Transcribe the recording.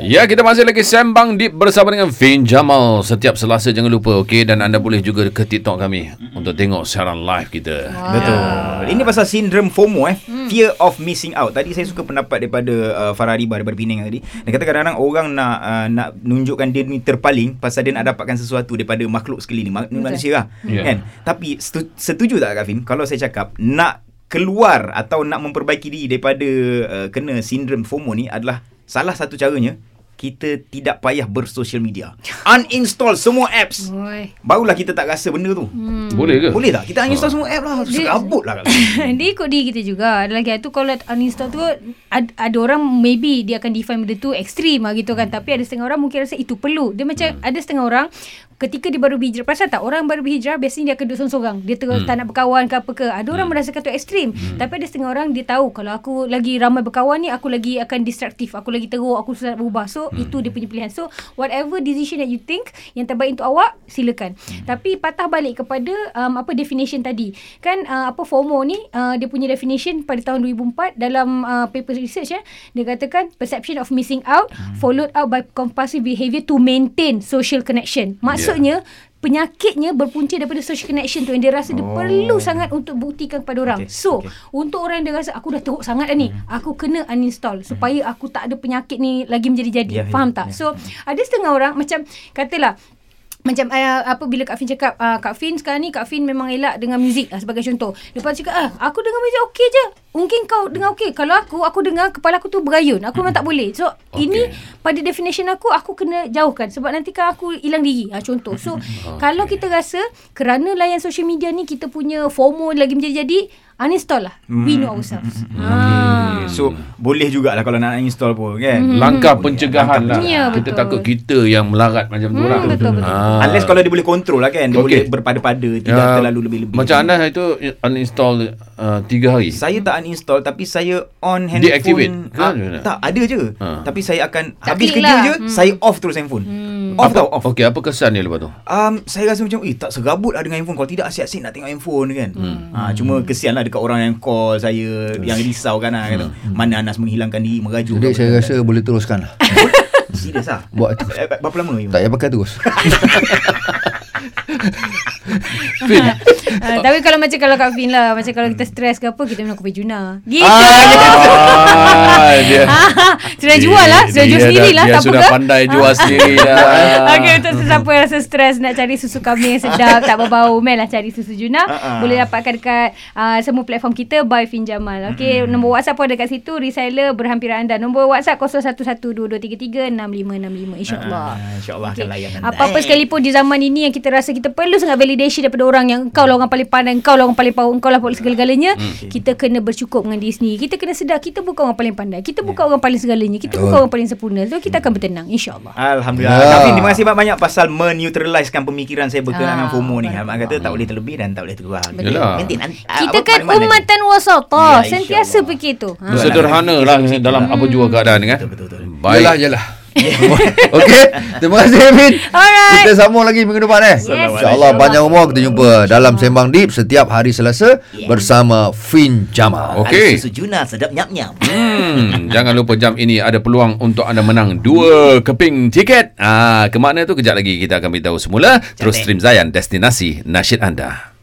Ya, kita masih lagi sembang deep bersama dengan Fin Jamal setiap Selasa jangan lupa okey dan anda boleh juga ke TikTok kami untuk tengok siaran live kita. Betul. Ini pasal sindrom FOMO eh. Fear of missing out. Tadi saya suka pendapat daripada uh, Farah Riba daripada Penang tadi. Dia kata kadang-kadang orang nak uh, nak nunjukkan dia ni terpaling pasal dia nak dapatkan sesuatu daripada makhluk sekeliling, manusia lah. Ya. Kan? Tapi setu- setuju tak Kak Fin kalau saya cakap nak keluar atau nak memperbaiki diri daripada uh, kena sindrom FOMO ni adalah salah satu caranya kita tidak payah bersosial media. Uninstall semua apps. Oi. Barulah kita tak rasa benda tu. Hmm. Boleh ke? Boleh tak? Kita uninstall semua app lah. Dia- Serabut lah. dia ikut diri kita juga Ada lagi tu kalau uninstall tu ada, ada orang maybe dia akan define benda tu ekstrim lah gitu kan tapi ada setengah orang mungkin rasa itu perlu dia macam ada setengah orang ketika dia baru berhijrah perasan tak? Orang baru berhijrah biasanya dia akan duduk seorang-seorang dia terus tak nak berkawan ke apa ke. Ada orang merasakan tu ekstrim. Tapi ada setengah orang dia tahu kalau aku lagi ramai berkawan ni aku lagi akan distraktif aku lagi teruk aku susah nak berubah. So itu dia punya pilihan. So whatever decision that you think yang terbaik untuk awak silakan. Tapi patah balik kepada um, apa definition tadi. Kan uh, apa FOMO ni uh, dia punya definition pada tahun 2004 dalam uh, paper research ya dia katakan perception of missing out followed out by compulsive behaviour to maintain social connection maksudnya penyakitnya berpunca daripada social connection tu yang dia rasa dia Oh. perlu sangat untuk buktikan kepada orang. Okey, So, okey. untuk orang yang dia rasa aku dah teruk sangat dah ni, aku kena uninstall supaya aku tak ada penyakit ni lagi menjadi-jadi. Ya, ya, Faham ya. tak? So, ada setengah orang macam katalah macam uh, apa bila Kak Fin cakap uh, Kak Fin sekarang ni Kak Fin memang elak dengan muzik lah, sebagai contoh. Lepas cakap ah aku dengar muzik okey je. Mungkin kau dengar okey. Kalau aku aku dengar kepala aku tu berayun. Aku memang tak boleh. So Okey. ini pada definition aku aku kena jauhkan sebab nanti kan aku hilang diri. Ha, contoh. So kalau kita rasa kerana layan social media ni kita punya FOMO lagi menjadi-jadi uninstall lah. We know ourselves. Okay. So boleh jugalah kalau nak install pun kan. Langkah pencegahan lah. Ya, kita takut kita yang melarat macam tu Hmm, lah. betul, betul. Ah. Unless kalau dia boleh kontrol lah kan. Dia Okey. boleh berpada-pada tidak Ya, terlalu lebih-lebih. Macam anda itu uninstall uh, tiga hari. saya tak uninstall tapi saya on handphone. Deactivate Ah, mana? tak, ada je. Ha. Tapi saya akan Tak habis kerja lah. je, Hmm. saya off terus handphone. Off apa, tau, off. Okey, apa kesan dia lepas tu? Um, saya rasa macam Eh tak serabut lah dengan handphone Kalau tidak asyik-asyik nak tengok handphone kan hmm. ha, Cuma kesian lah dekat orang yang call saya Yang risau kan lah kata, Mana Anas menghilangkan diri Merajuk Jadi saya rasa boleh teruskan lah. Serius lah Buat tu. Eh, Berapa lama you? Tak payah pakai terus. Uh, tapi kalau macam kalau Kak Fin lah Macam kalau kita stres ke apa Kita minum kopi Juna. Gitu. Ah, dia, Sudah jual lah Sudah jual sendiri lah Dia sudah pandai jual sendiri dah. Okey untuk sesiapa yang rasa stres Nak cari susu kambing yang sedap Tak berbau Mel lah cari susu Juna. Ah, ah. Boleh dapatkan dekat uh, Semua platform kita By Fin Jamal. Okey Nombor WhatsApp pun ada kat situ Reseller berhampiran anda. Nombor WhatsApp 0112233665 InsyaAllah Ah, InsyaAllah akan layan. Apa-apa sekalipun di zaman ini yang kita rasa kita perlu sangat validation daripada orang yang engkau lah orang paling pandai, engkau lah orang paling power, engkau lah segala-galanya, Hmm. kita kena bercukup dengan diri sendiri. Kita kena sedar kita bukan orang paling pandai. Kita bukan orang paling segalanya. Kita bukan orang paling sempurna. So kita akan bertenang insya-Allah. Alhamdulillah. Kafin, terima kasih banyak-banyak pasal meneutralisekan pemikiran saya berkenaan Ah, dengan FOMO ni. Abang kata tak boleh terlebih dan tak boleh terkurang. Yelah. Maintain. Ah, Kita kan umatan wasata. Ya, Sentiasa fikir tu. Ha. Sederhana lah dalam apa jua keadaan kan. Betul, betul, betul. Baik. Yelah, yelah. Okey. Terima kasih, Amin. Alright. Kita sambung lagi minggu depan eh. Yes. InsyaAllah panjang umur kita jumpa dalam Sembang Deep setiap hari Selasa bersama Fin Jamal. Okey. Ada susu Juna sedap nyap-nyap. Hmm, jangan lupa jam ini ada peluang untuk anda menang dua keping tiket. Ah, ke mana tu kejap lagi kita akan beritahu semula. Terus stream Zayan destinasi nasyid anda.